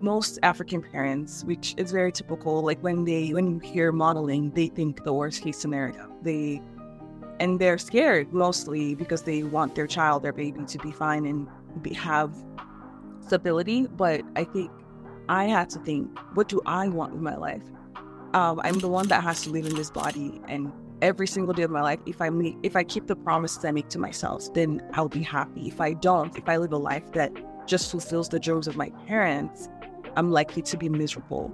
most African parents, which is very typical, like when they when you hear modeling, they think the worst case scenario. They and they're scared mostly because they want their child, their baby, to be fine and be, have stability. But I think I had to think, what do I want in my life? Um, I'm the one that has to live in this body, and every single day of my life, if I make, if I keep the promises I make to myself, then I'll be happy. If I don't, if I live a life that just fulfills the dreams of my parents, I'm likely to be miserable.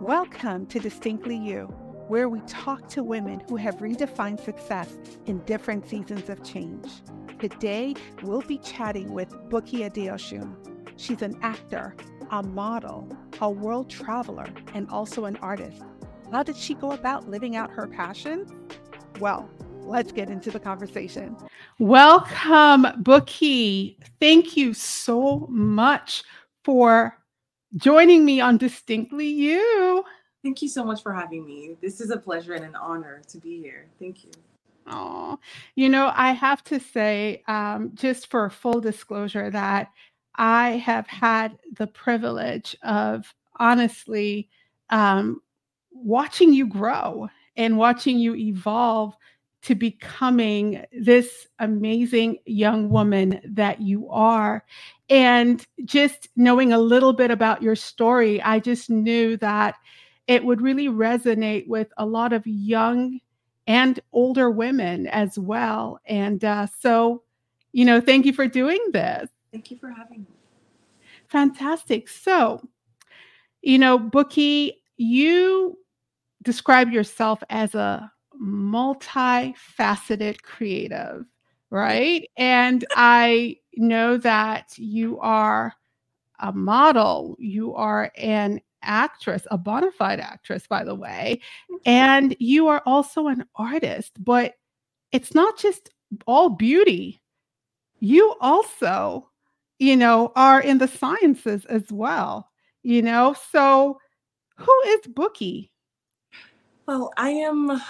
Welcome to Distinctly You, where we talk to women who have redefined success in different seasons of change. Today, we'll be chatting with Bukky Adeosun. She's an actor, a model, a world traveler, and also an artist. How did she go about living out her passion? Well, let's get into the conversation. Welcome, Bukky. Thank you so much for joining me on Distinctly You. Thank you so much for having me. This is a pleasure and an honor to be here. Thank you. Oh, you know, I have to say, um, just for full disclosure, that I have had the privilege of honestly um, watching you grow and watching you evolve to becoming this amazing young woman that you are. And just knowing a little bit about your story, I just knew that it would really resonate with a lot of young and older women as well. And uh, so, you know, thank you for doing this. Thank you for having me. Fantastic. So, you know, Bukky, you describe yourself as a multifaceted creative, right? And I know that you are a model, you are an actress, a bona fide actress, by the way, and you are also an artist, but it's not just all beauty. You also, you know, are in the sciences as well, you know? So, who is Bukky? Well, I am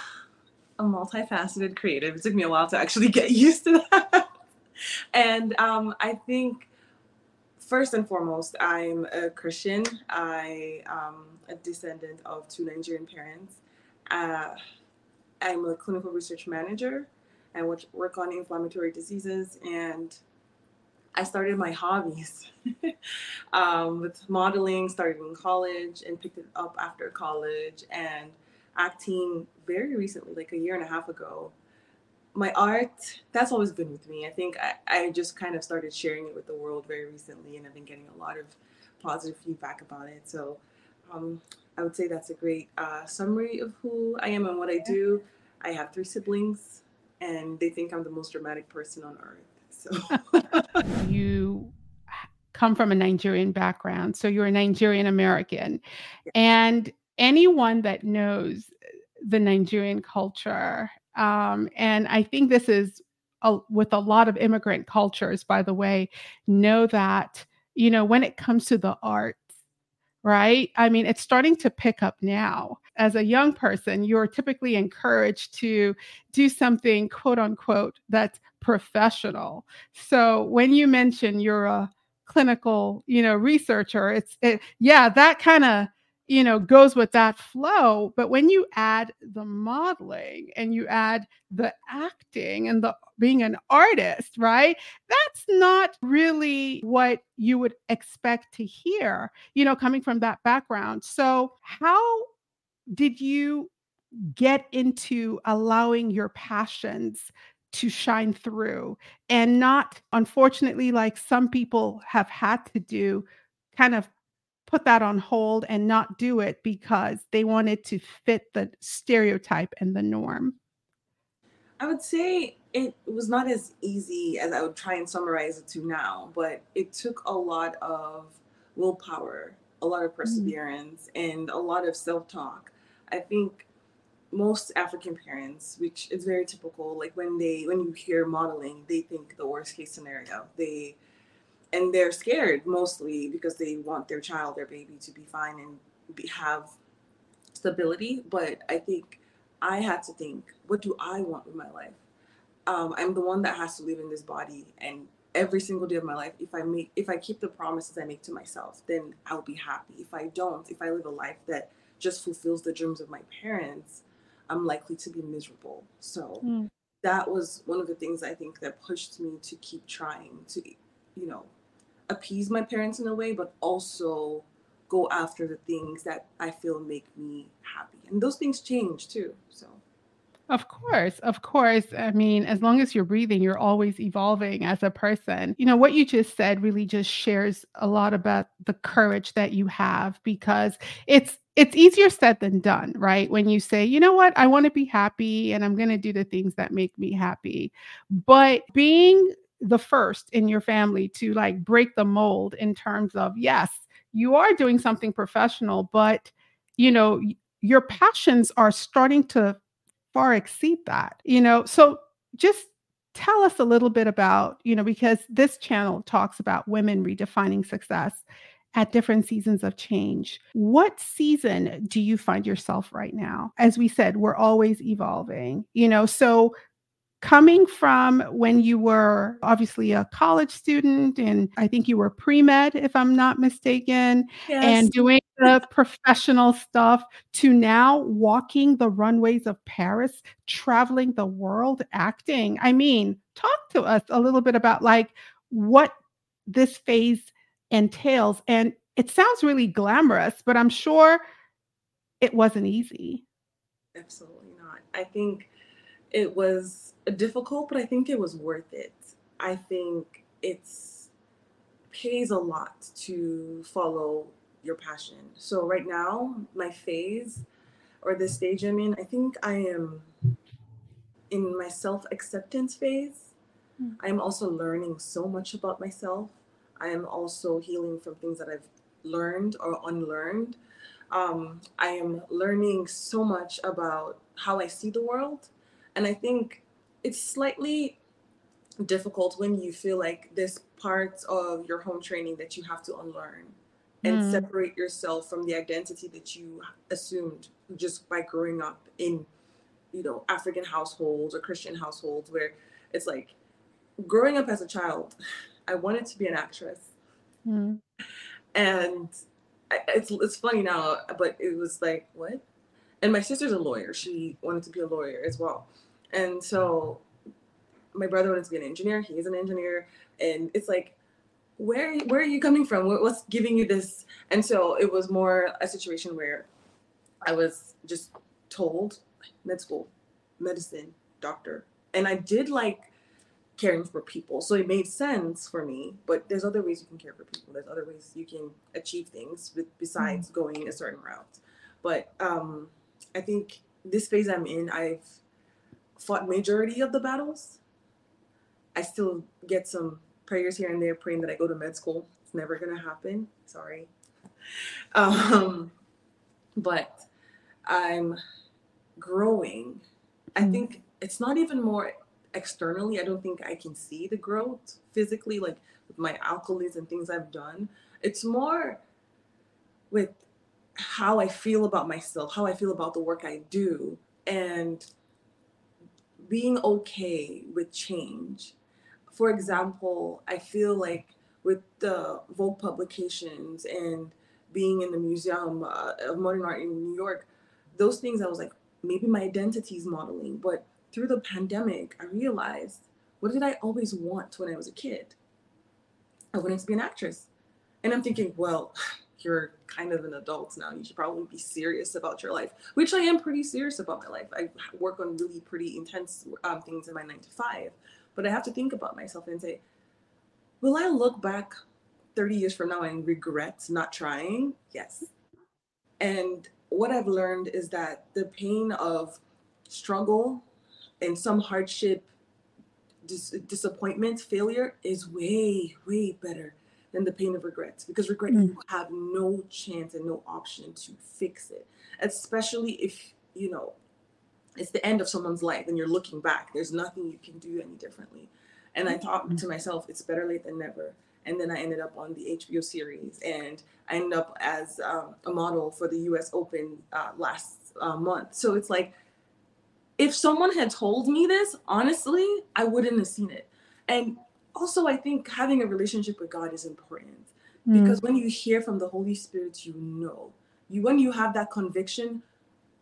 a multifaceted creative. It took me a while to actually get used to that. and um, I think first and foremost, I'm a Christian. I am um, a descendant of two Nigerian parents. Uh, I'm a clinical research manager and work on inflammatory diseases. And I started my hobbies um, with modeling, started in college and picked it up after college. And acting very recently, like a year and a half ago. My art, that's always been with me. I think I, I just kind of started sharing it with the world very recently, and I've been getting a lot of positive feedback about it. So um, I would say that's a great uh, summary of who I am and what I do. I have three siblings, and they think I'm the most dramatic person on earth. So you come from a Nigerian background, so you're a Nigerian American, yeah. and anyone that knows the Nigerian culture, um, and I think this is a, with a lot of immigrant cultures, by the way, know that, you know, when it comes to the arts, right? I mean, it's starting to pick up now. As a young person, you're typically encouraged to do something, quote unquote, that's professional. So when you mention you're a clinical, you know, researcher, it's, it, yeah, that kind of you know goes with that flow but when you add the modeling and you add the acting and the being an artist right that's not really what you would expect to hear you know coming from that background. So how did you get into allowing your passions to shine through and not unfortunately like some people have had to do kind of put that on hold and not do it because they wanted to fit the stereotype and the norm? I would say it was not as easy as I would try and summarize it to now, but it took a lot of willpower, a lot of mm. perseverance, mm. and a lot of self talk. I think most African parents, which is very typical, like when they when you hear modeling, they think the worst case scenario. They and they're scared mostly because they want their child, their baby, to be fine and be, have stability. But I think I had to think, what do I want with my life? Um, I'm the one that has to live in this body and every single day of my life if i make if i keep the promises i make to myself then i'll be happy if i don't if i live a life that just fulfills the dreams of my parents i'm likely to be miserable so mm. that was one of the things i think that pushed me to keep trying to you know appease my parents in a way but also go after the things that i feel make me happy and those things change too so of course, of course. I mean, as long as you're breathing, you're always evolving as a person. You know, what you just said really just shares a lot about the courage that you have because it's it's easier said than done, right? When you say, "You know what? I want to be happy and I'm going to do the things that make me happy." But being the first in your family to like break the mold in terms of, yes, you are doing something professional, but you know, your passions are starting to far exceed that, you know. So just tell us a little bit about, you know, because this channel talks about women redefining success at different seasons of change. What season do you find yourself right now? As we said, we're always evolving, you know. So coming from when you were obviously a college student and I think you were pre-med if I'm not mistaken yes. and doing the professional stuff to now walking the runways of Paris, traveling the world acting. I mean, talk to us a little bit about like what this phase entails and it sounds really glamorous, but I'm sure it wasn't easy. Absolutely not. I think it was difficult, but I think it was worth it. I think it's pays a lot to follow your passion. So right now, my phase or the stage I'm in, I think I am in my self-acceptance phase. Mm. I am also learning so much about myself. I am also healing from things that I've learned or unlearned. Um, I am learning so much about how I see the world. And I think it's slightly difficult when you feel like there's parts of your home training that you have to unlearn and mm. separate yourself from the identity that you assumed just by growing up in you know african households or christian households where it's like growing up as a child i wanted to be an actress mm. and it's, it's funny now but it was like what and my sister's a lawyer she wanted to be a lawyer as well and so my brother wanted to be an engineer. He is an engineer. And it's like, where where are you coming from? what's giving you this? And so it was more a situation where I was just told med school, medicine, doctor. And I did like caring for people. So it made sense for me. But there's other ways you can care for people. There's other ways you can achieve things besides mm. going a certain route. But um, I think this phase I'm in, I've fought majority of the battles. I still get some prayers here and there praying that I go to med school. It's never gonna happen. Sorry. Um, but I'm growing. I mm-hmm. think it's not even more externally. I don't think I can see the growth physically, like with my alkalis and things I've done. It's more with how I feel about myself, how I feel about the work I do, and being okay with change. For example, I feel like with the Vogue publications and being in the Museum uh, of Modern Art in New York, those things I was like, maybe my identity is modeling. But through the pandemic, I realized what did I always want when I was a kid? I wanted to be an actress. And I'm thinking, well, you're kind of an adult now. You should probably be serious about your life, which I am pretty serious about my life. I work on really pretty intense um, things in my nine to five, but I have to think about myself and say, will I look back 30 years from now and regret not trying? Yes. And what I've learned is that the pain of struggle and some hardship, dis- disappointment, failure is way, way better than the pain of regret because regret mm. you have no chance and no option to fix it especially if you know it's the end of someone's life and you're looking back. There's nothing you can do any differently. And i thought mm. to myself it's better late than never. And then i ended up on the hbo series and i ended up as um, a model for the us open uh, last uh, month. So it's like if someone had told me this honestly i wouldn't have seen it. And also I think having a relationship with God is important Mm. because when you hear from the Holy Spirit, you know. You when you have that conviction,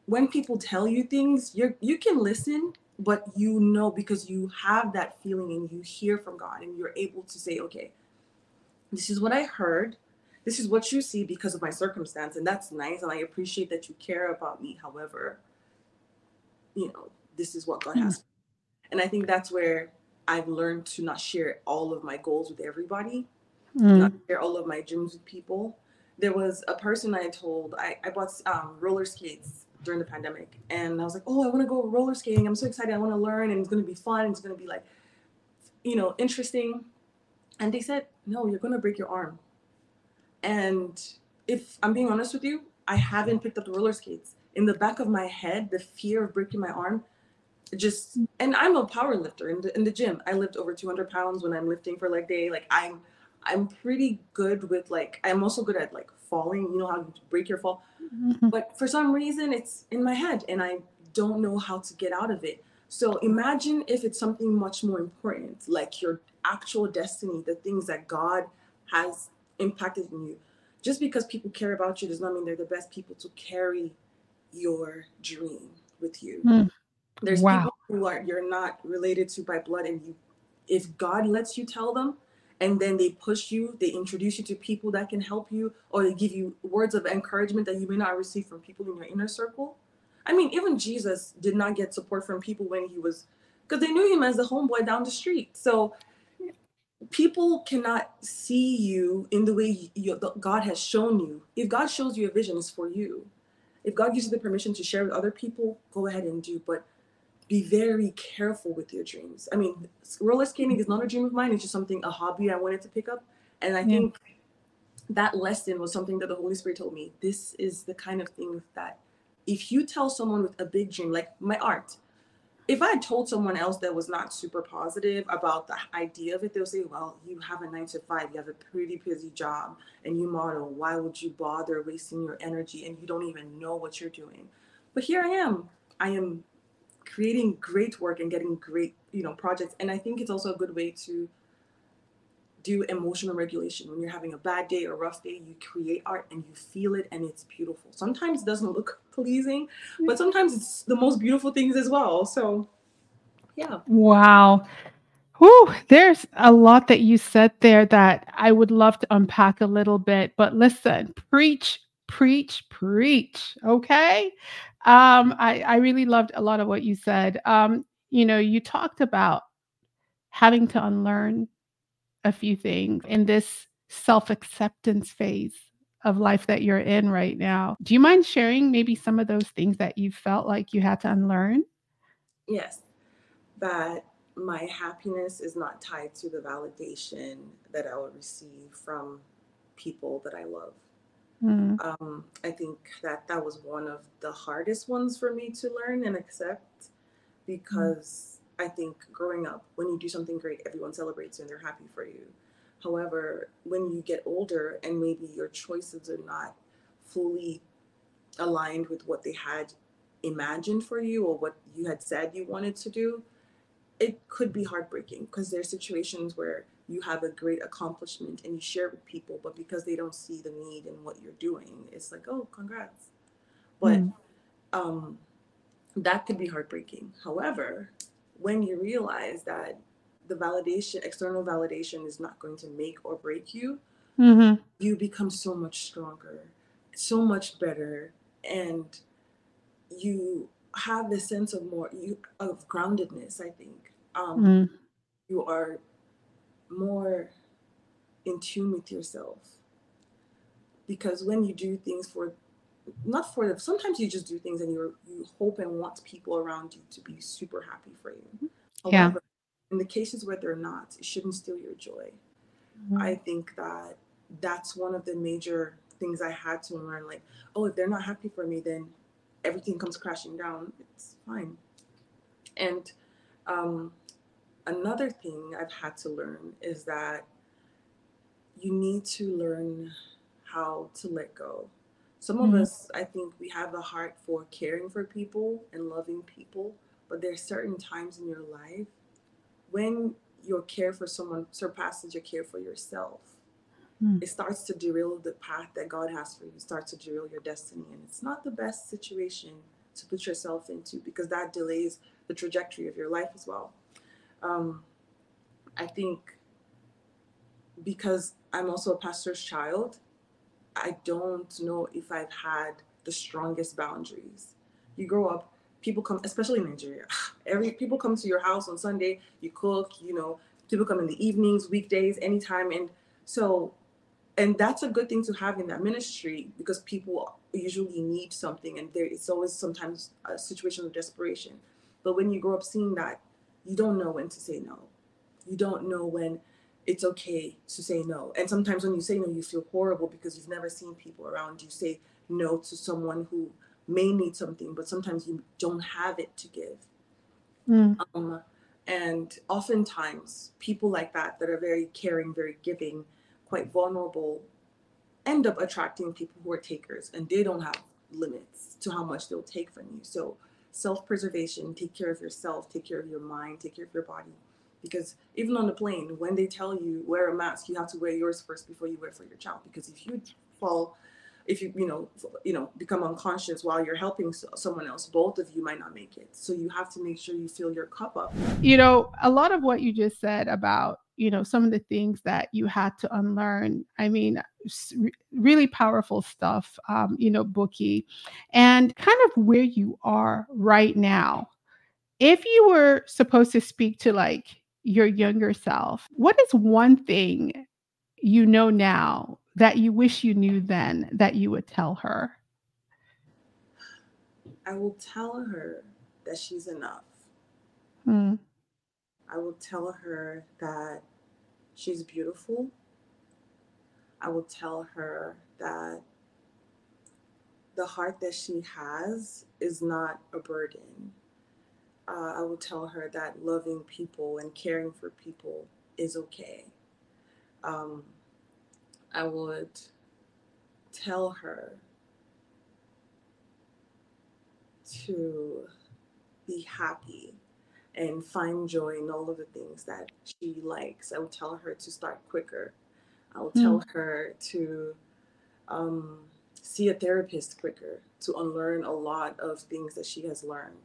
when people tell you things, you you can listen, but you know because you have that feeling and you hear from God and you're able to say, okay, this is what I heard. This is what you see because of my circumstance, and that's nice, and I appreciate that you care about me. However, you know, this is what God Mm. has. And I think that's where I've learned to not share all of my goals with everybody not Mm. share all of my dreams with people. There was a person I told I, I bought um, roller skates during the pandemic, and I was like, "Oh, I want to go roller skating. I'm so excited. I want to learn, and it's going to be fun. It's going to be like, you know, interesting." And they said, "No, you're going to break your arm." And if I'm being honest with you, I haven't picked up the roller skates. In the back of my head, the fear of breaking my arm just and I'm a power lifter in the, in the gym. I lift over 200 pounds when I'm lifting for leg day. Like I'm I'm pretty good with like I'm also good at like falling. You know how you break your fall, Mhm. but for some reason it's in my head and I don't know how to get out of it. So imagine if it's something much more important, like your actual destiny, the things that God has impacted in you. Just because people care about you does not mean they're the best people to carry your dream with you Mm. There's Wow. people who are you're not related to by blood and you if god lets you tell them and then they push you they introduce you to people that can help you or they give you words of encouragement that you may not receive from people in your inner circle. I mean even jesus did not get support from people when he was because they knew him as the homeboy down the street. So people cannot see you in the way you, god has shown you. If god shows you a vision it's for you. If god gives you the permission to share with other people go ahead and do. But be very careful with your dreams. I mean, roller skating is not a dream of mine. It's just something, a hobby I wanted to pick up. And I Yeah. think that lesson was something that the Holy Spirit told me. This is the kind of thing that if you tell someone with a big dream, like my art, if I had told someone else that was not super positive about the idea of it, they'll say, well, you have a nine to five, you have a pretty busy job, and you model. Why would you bother wasting your energy and you don't even know what you're doing? But here I am. I am creating great work and getting great you know projects and i think it's also a good way to do emotional regulation when you're having a bad day or rough day you create art and you feel it and it's beautiful sometimes it doesn't look pleasing mm. but sometimes it's the most beautiful things as well so yeah Wow. Whew, there's a lot that you said there that I would love to unpack a little bit, but listen, preach, preach, preach. Okay. Um, I, I really loved a lot of what you said. Um, you know, you talked about having to unlearn a few things in this self-acceptance phase of life that you're in right now. Do you mind sharing maybe some of those things that you felt like you had to unlearn? yes that my happiness is not tied to the validation that i will receive from people that i love Mm, um, I think that that was one of the hardest ones for me to learn and accept because I think growing up, when you do something great, everyone celebrates you and they're happy for you. However, when you get older and maybe your choices are not fully aligned with what they had imagined for you or what you had said you wanted to do, it could be heartbreaking because there's situations where you have a great accomplishment and you share it with people, but because they don't see the need in what you're doing, it's like, oh, congrats. But Mm. um, that could be heartbreaking. However, when you realize that the validation, external validation, is not going to make or break you, mhm, you become so much stronger, so much better, and you have this sense of more you of groundedness. I think um, mm, you are more in tune with yourself. Because when you do things for not for the sometimes you just do things and you you hope and want people around you to be super happy for you. Yeah. in the cases where they're not it shouldn't steal your joy. Mm. i think that that's one of the major things i had to learn like oh if they're not happy for me then everything comes crashing down. It's fine. And um, another thing i've had to learn is that you need to learn how to let go some of Mhm. us i think we have a heart for caring for people and loving people but there's certain times in your life when your care for someone surpasses your care for yourself, Mm. it starts to derail the path that God has for you, it starts to derail your destiny. And it's not the best situation to put yourself into because that delays the trajectory of your life as well. Um, I think because I'm also a pastor's child, I don't know if I've had the strongest boundaries. You grow up, people come, especially in Nigeria. Every people come to your house on Sunday. You cook, you know. People come in the evenings, weekdays, anytime, and so, and that's a good thing to have in that ministry because people usually need something, and there it's always sometimes a situation of desperation. But when you grow up seeing that, you don't know when to say no. You don't know when it's okay to say no. And sometimes when you say no, you feel horrible because you've never seen people around you say no to someone who may need something, but sometimes you don't have it to give. Mm. Um, and oftentimes, people like that, that are very caring, very giving, quite vulnerable, end up attracting people who are takers and they don't have limits to how much they'll take from you. So, self preservation, take care of yourself, take care of your mind, take care of your body. Because even on the plane, when they tell you wear a mask, you have to wear yours first before you wear for your child. Because if you fall, if you you know you know become unconscious while you're helping someone else, both of you might not make it. So you have to make sure you fill your cup up. you know a lot of what you just said about you know some of the things that you had to unlearn i mean really powerful stuff um, you know Bukky and kind of where you are right now if you were supposed to speak to like your younger self what is one thing you know now that you wish you knew then that you would tell her I will tell her that she's enough. Hmm. I will tell her that she's beautiful. I will tell her that the heart that she has is not a burden. Uh, I will tell her that loving people and caring for people is okay. Um, I would tell her to be happy and find joy in all of the things that she likes. I will tell her to start quicker. I will tell her to um, see a therapist quicker, to unlearn a lot of things that she has learned.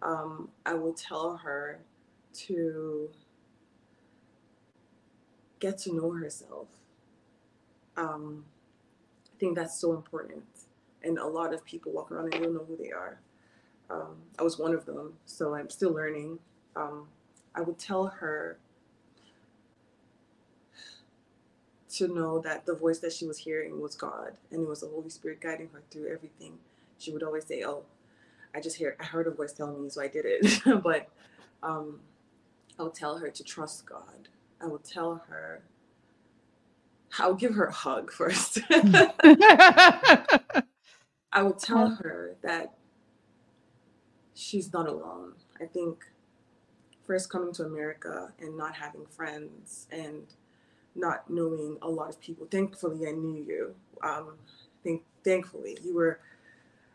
Um, I will tell her to get to know herself. Um, I think that's so important. And a lot of people walk around and don't know who they are. Um, I was one of them, so I'm still learning. Um, I would tell her to know that the voice that she was hearing was God and it was the Holy Spirit guiding her through everything. She would always say, Oh, I just hear I heard a voice telling me, so I did it. but um, I would tell her to trust God. I would tell her I would give her a hug first. I would tell her that she's not alone. I think first coming to America and not having friends and not knowing a lot of people. Thankfully, I knew you. Um, think thankfully you were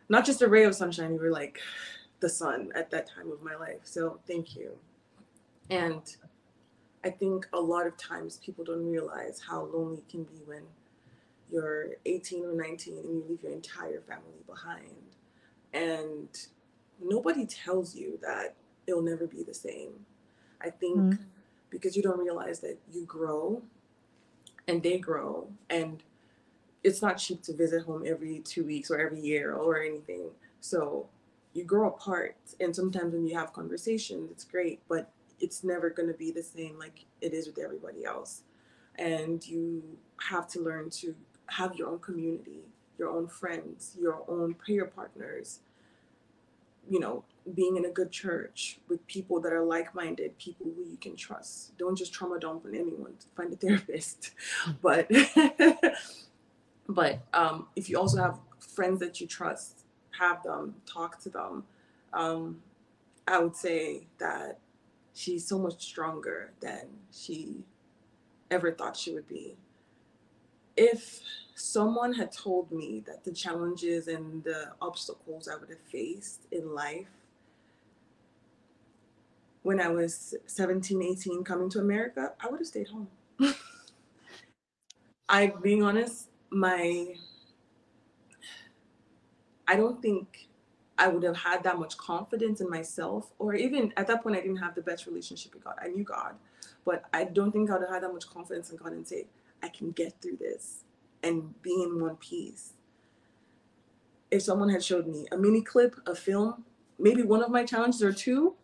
not just a ray of sunshine. You were like the sun at that time of my life. So thank you. And I think a lot of times people don't realize how lonely it can be when you're 18 or 19 and you leave your entire family behind. And nobody tells you that it'll never be the same. I think Mm. because you don't realize that you grow and they grow and it's not cheap to visit home every two weeks or every year or anything. So you grow apart and sometimes when you have conversations it's great, but it's never gonna be the same like it is with everybody else. And you have to learn to have your own community, your own friends, your own prayer partners, you know, being in a good church with people that are like-minded, people who you can trust. Don't just trauma dump on anyone. Find a therapist. But but um, if you also have friends that you trust, have them, talk to them. Um, I would say that she's so much stronger than she ever thought she would be. If someone had told me that the challenges and the obstacles I would have faced in life when I was 17, 18, coming to America, I would have stayed home. I, being honest, my, I don't think I would have had that much confidence in myself, or even at that point, I didn't have the best relationship with God. I knew God, but I don't think I would have had that much confidence in God and say, I can get through this and be in one piece. If someone had showed me a mini clip, a film, maybe one of my challenges or two,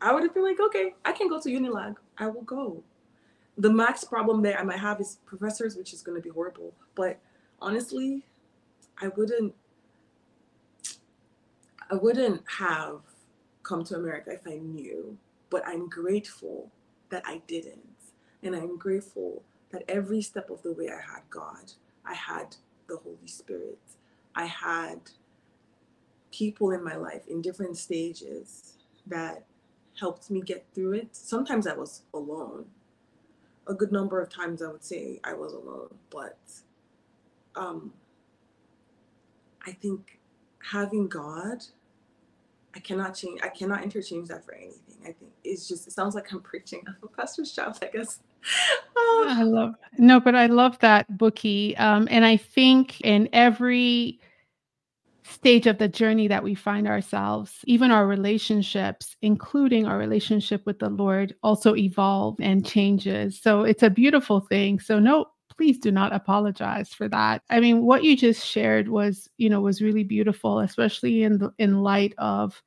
I would have been like, okay, I can go to Unilag. I will go. The max problem that I might have is professors, which is going to be horrible. But honestly, I wouldn't. I wouldn't have come to America if I knew. But I'm grateful that I didn't, and I'm grateful that every step of the way I had God. I had the Holy Spirit. I had people in my life in different stages that helped me get through it. Sometimes I was alone. A good number of times I would say I was alone, but um, I think having God, I cannot change. I cannot interchange that for anything. I think it's just. It sounds like I'm preaching. I'm a pastor's child, I guess. I love no, but I love that Bukky, um, and I think in every stage of the journey that we find ourselves, even our relationships, including our relationship with the Lord, also evolve and changes. So it's a beautiful thing. So no, please do not apologize for that. I mean, what you just shared was, you know, was really beautiful, especially in the, in light of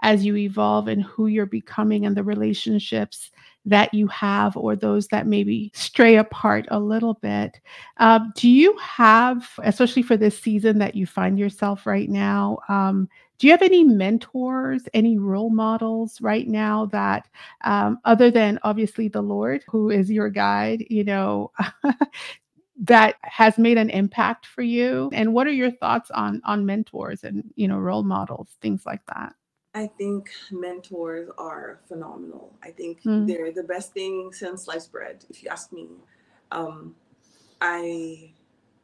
as you evolve and who you're becoming and the relationships that you have or those that maybe stray apart a little bit. Um, do you have, especially for this season that you find yourself right now, um, do you have any mentors, any role models right now that, um, other than obviously the Lord, who is your guide, you know, that has made an impact for you? And what are your thoughts on on mentors and you know role models, things like that? I think mentors are phenomenal. I think mm. they're the best thing since sliced bread, if you ask me. Um, I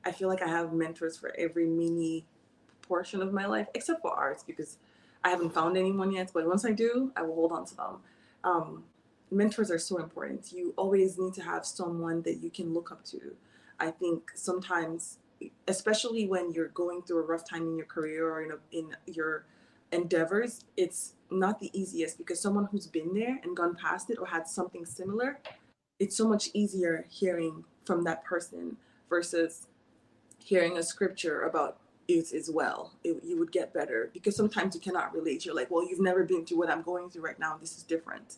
I feel like I have mentors for every mini portion of my life, except for arts, because I haven't found anyone yet. But once I do, I will hold on to them. Um, mentors are so important. You always need to have someone that you can look up to. I think sometimes, especially when you're going through a rough time in your career or in, a, in your endeavors, it's not the easiest because someone who's been there and gone past it or had something similar, it's so much easier hearing from that person versus hearing a scripture about it as well. It, you would get better because sometimes you cannot relate. You're like, well, you've never been through what I'm going through right now. This is different.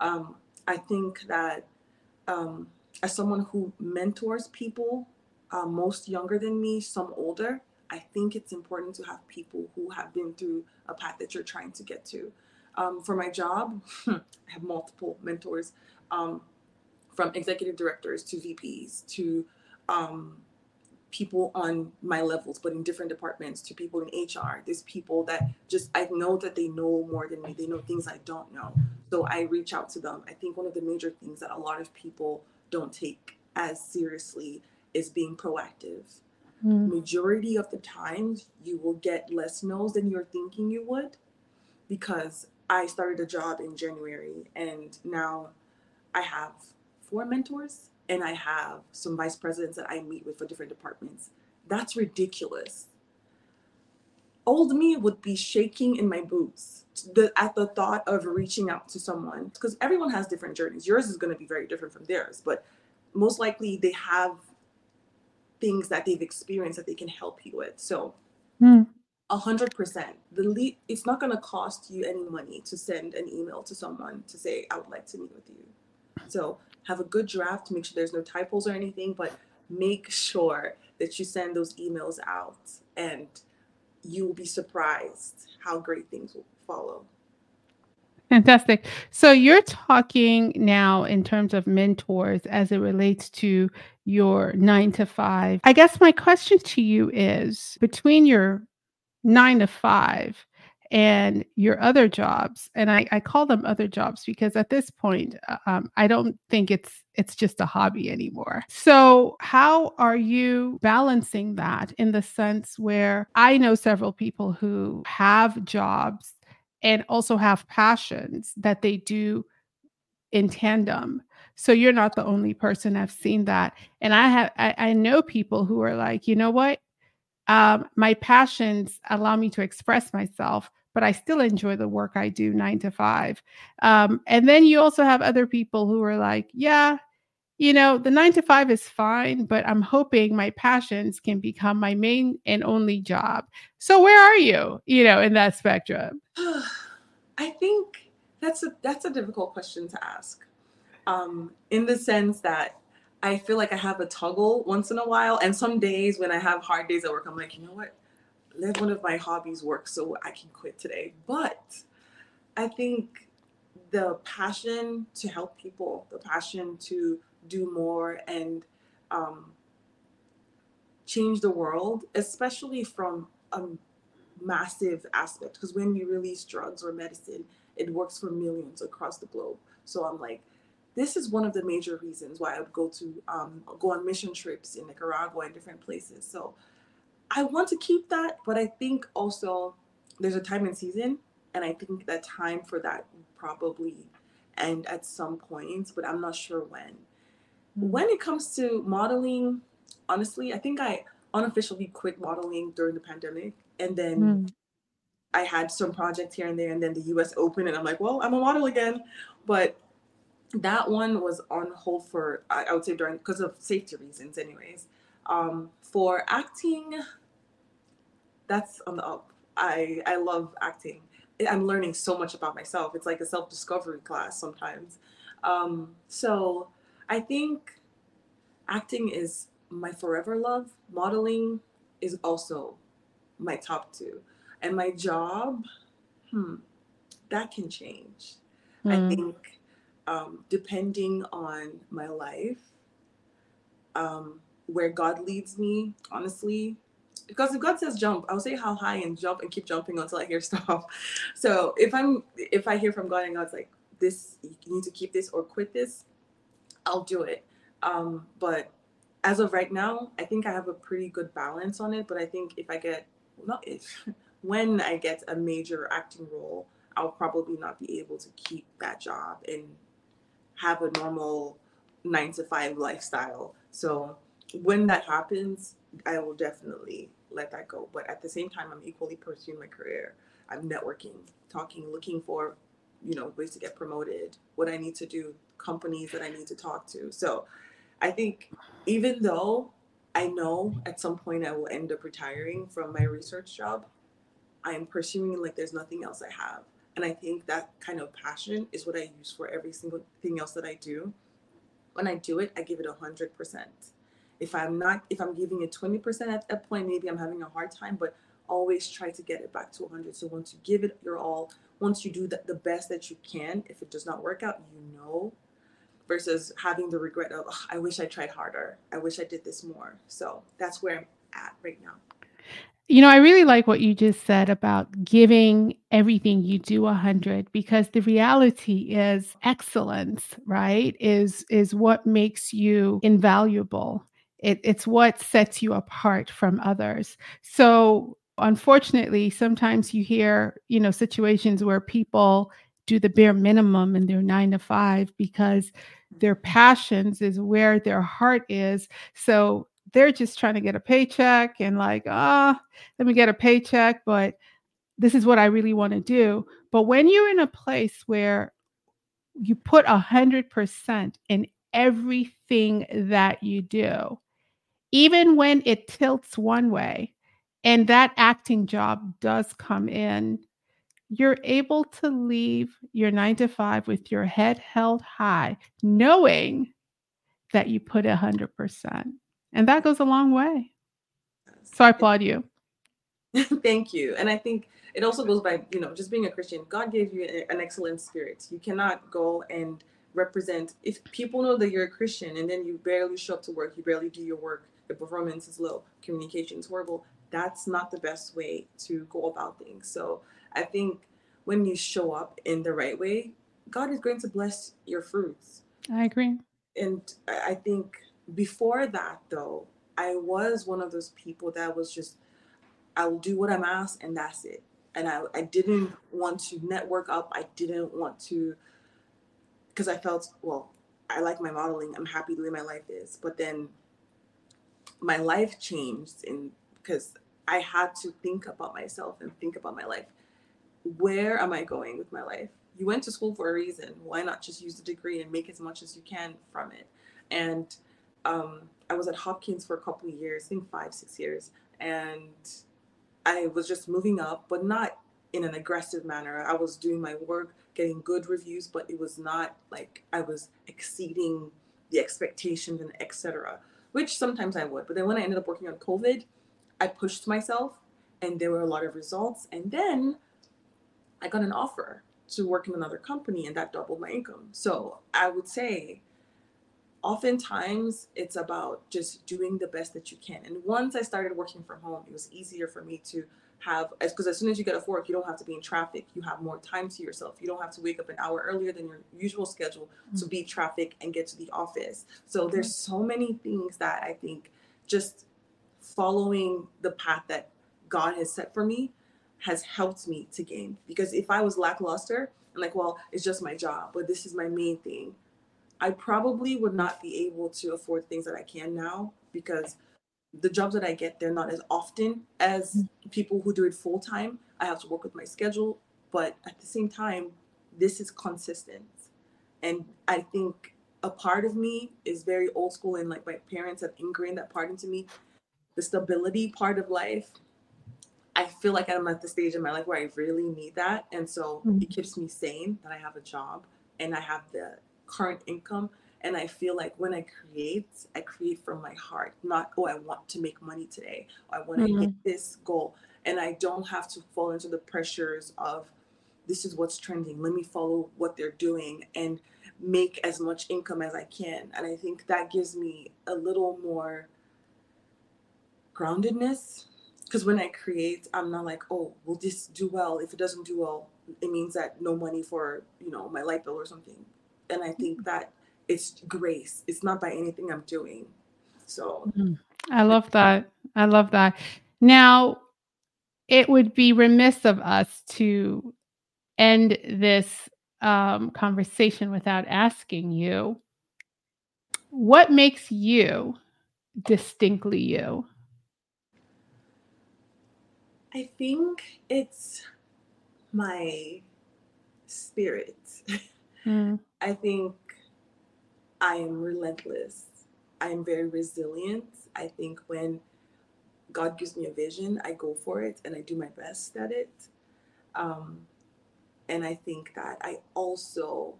Um, I think that um, as someone who mentors people, uh, most younger than me, some older, I think it's important to have people who have been through a path that you're trying to get to. Um, for my job, I have multiple mentors um, from executive directors to VPs to um, people on my levels, but in different departments, to people in HR. There's people that just, I know that they know more than me. They know things I don't know. So I reach out to them. I think one of the major things that a lot of people don't take as seriously is being proactive mm. majority of the times you will get less no's than you're thinking you would because I started a job in January and now I have four mentors and I have some vice presidents that I meet with for different departments. That's ridiculous. Old me would be shaking in my boots the, at the thought of reaching out to someone because everyone has different journeys. Yours is going to be very different from theirs, but most likely they have things that they've experienced that they can help you with. So, hmm. a hundred percent, the lead. It's not going to cost you any money to send an email to someone to say, "I would like to meet with you." So, have a good draft. Make sure there's no typos or anything, but make sure that you send those emails out, and you will be surprised how great things will follow. Fantastic. So you're talking now in terms of mentors as it relates to your nine to five. I guess my question to you is between your nine to five and your other jobs, and I, I call them other jobs because at this point, uh, um, I don't think it's it's just a hobby anymore. So how are you balancing that in the sense where I know several people who have jobs and also have passions that they do in tandem. So you're not the only person I've seen that. And I have I, I know people who are like, you know what? Um, my passions allow me to express myself, but I still enjoy the work I do nine to five. Um, and then you also have other people who are like, yeah, you know, the nine to five is fine, but I'm hoping my passions can become my main and only job. So where are you, you know, in that spectrum? I think that's a that's a difficult question to ask. Um, in the sense that I feel like I have a toggle once in a while, and some days when I have hard days at work, I'm like, you know what? Let one of my hobbies work so I can quit today. But I think the passion to help people, the passion to do more and um, change the world, especially from a massive aspect. Because when you release drugs or medicine, it works for millions across the globe. So I'm like, this is one of the major reasons why I would go to um, go on mission trips in Nicaragua and different places. So I want to keep that, but I think also there's a time and season, and I think that time for that probably end at some point, but I'm not sure when. Mm. When it comes to modeling, honestly, I think I unofficially quit modeling during the pandemic, and then mm. I had some projects here and there, and then the U.S. Open, and I'm like, well, I'm a model again, but that one was on hold for I, I would say during because of safety reasons, anyways. Um, for acting, that's on the up. I I love acting. I'm learning so much about myself. It's like a self discovery class sometimes. Um, so I think acting is my forever love. Modeling is also my top two, and my job, hmm, that can change. Mm. I hmm. think um, depending on my life, um, where God leads me, honestly. Because if God says jump, I'll say how high and jump and keep jumping until I hear stop. So if I'm if I hear from God and God's like, this you need to keep this or quit this, I'll do it. Um, but as of right now, I think I have a pretty good balance on it. But I think if I get not if when I get a major acting role, I'll probably not be able to keep that job and have a normal nine to five lifestyle. So when that happens, I will definitely let that go. But at the same time, I'm equally pursuing my career. I'm networking, talking, looking for, you know, ways to get promoted, what I need to do, companies that I need to talk to. So I think even though I know at some point I will end up retiring from my research job, I am pursuing like there's nothing else I have. And I think that kind of passion is what I use for every single thing else that I do. When I do it, I give it a hundred percent. If I'm not, if I'm giving it 20% at that point, maybe I'm having a hard time, but always try to get it back to 100. So once you give it your all, once you do the, the best that you can, if it does not work out, you know, versus having the regret of, oh, I wish I tried harder. I wish I did this more. So that's where I'm at right now. You know, I really like what you just said about giving everything you do a hundred because the reality is excellence, right? Is is what makes you invaluable. It, it's what sets you apart from others. So unfortunately, sometimes you hear, you know, situations where people do the bare minimum in their nine to five because their passions is where their heart is. So they're just trying to get a paycheck and like, ah, oh, let me get a paycheck, but this is what I really want to do. But when you're in a place where you put a hundred percent in everything that you do, even when it tilts one way and that acting job does come in, you're able to leave your nine to five with your head held high, knowing that you put a hundred percent. And that goes a long way. So I applaud you. Thank you. And I think it also goes by, you know, just being a Christian. God gave you an excellent spirit. You cannot go and represent if people know that you're a Christian and then you barely show up to work, you barely do your work, your performance is low, communication is horrible. That's not the best way to go about things. So I think when you show up in the right way, God is going to bless your fruits. I agree. And I think before that, though, I was one of those people that was just, I'll do what I'm asked and that's it. and I, I didn't want to network up. I didn't want to, because I felt, well, I like my modeling. I'm happy the way my life is. But then my life changed in because I had to think about myself and think about my life. Where am I going with my life? You went to school for a reason. Why not just use the degree and make as much as you can from it? And um, I was at Hopkins for a couple of years, I think five, six years, and I was just moving up, but not in an aggressive manner. I was doing my work, getting good reviews, but it was not like I was exceeding the expectations and etc. Which sometimes I would, but then when I ended up working on COVID, I pushed myself, and there were a lot of results, and then I got an offer to work in another company, and that doubled my income. So I would say oftentimes it's about just doing the best that you can. And once I started working from home, it was easier for me to have because as soon as you get off work, you don't have to be in traffic. You have more time to yourself. You don't have to wake up an hour earlier than your usual schedule mm-hmm. to beat traffic and get to the office. So mm-hmm. there's so many things that I think just following the path that God has set for me has helped me to gain. Because if I was lackluster, I'm like, well, it's just my job, but this is my main thing. I probably would not be able to afford things that I can now because the jobs that I get, they're not as often as people who do it full time. I have to work with my schedule, but at the same time, this is consistent. And I think a part of me is very old school and like my parents have ingrained that part into me. The stability part of life, I feel like I'm at the stage in my life where I really need that. And so mm-hmm. it keeps me sane that I have a job and I have the current income and i feel like when i create i create from my heart not oh i want to make money today i want to mm-hmm. hit this goal and i don't have to fall into the pressures of this is what's trending let me follow what they're doing and make as much income as i can and i think that gives me a little more groundedness because when i create i'm not like oh will this do well if it doesn't do well it means that no money for you know my light bill or something and I think that it's grace. It's not by anything I'm doing. So mm-hmm. I love that. I love that. Now, it would be remiss of us to end this um, conversation without asking you what makes you distinctly you? I think it's my spirit. Mm. I think I am relentless. I am very resilient. I think when God gives me a vision, I go for it and I do my best at it. Um, and I think that I also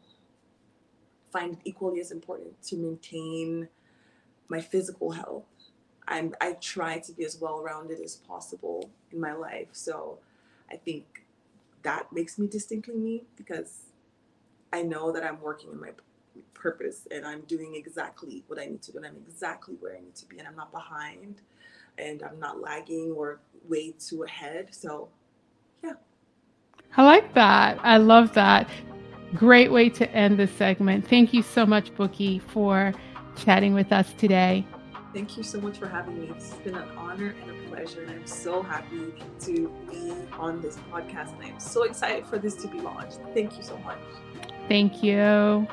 find it equally as important to maintain my physical health. I'm, I try to be as well rounded as possible in my life. So I think that makes me distinctly me because I know that I'm working in my purpose and I'm doing exactly what I need to do and I'm exactly where I need to be and I'm not behind and I'm not lagging or way too ahead. So, yeah. I like that. I love that. Great way to end this segment. Thank you so much, Bukky, for chatting with us today. Thank you so much for having me. It's been an honor and a pleasure, and I'm so happy to be on this podcast. And I'm so excited for this to be launched. Thank you so much. Thank you.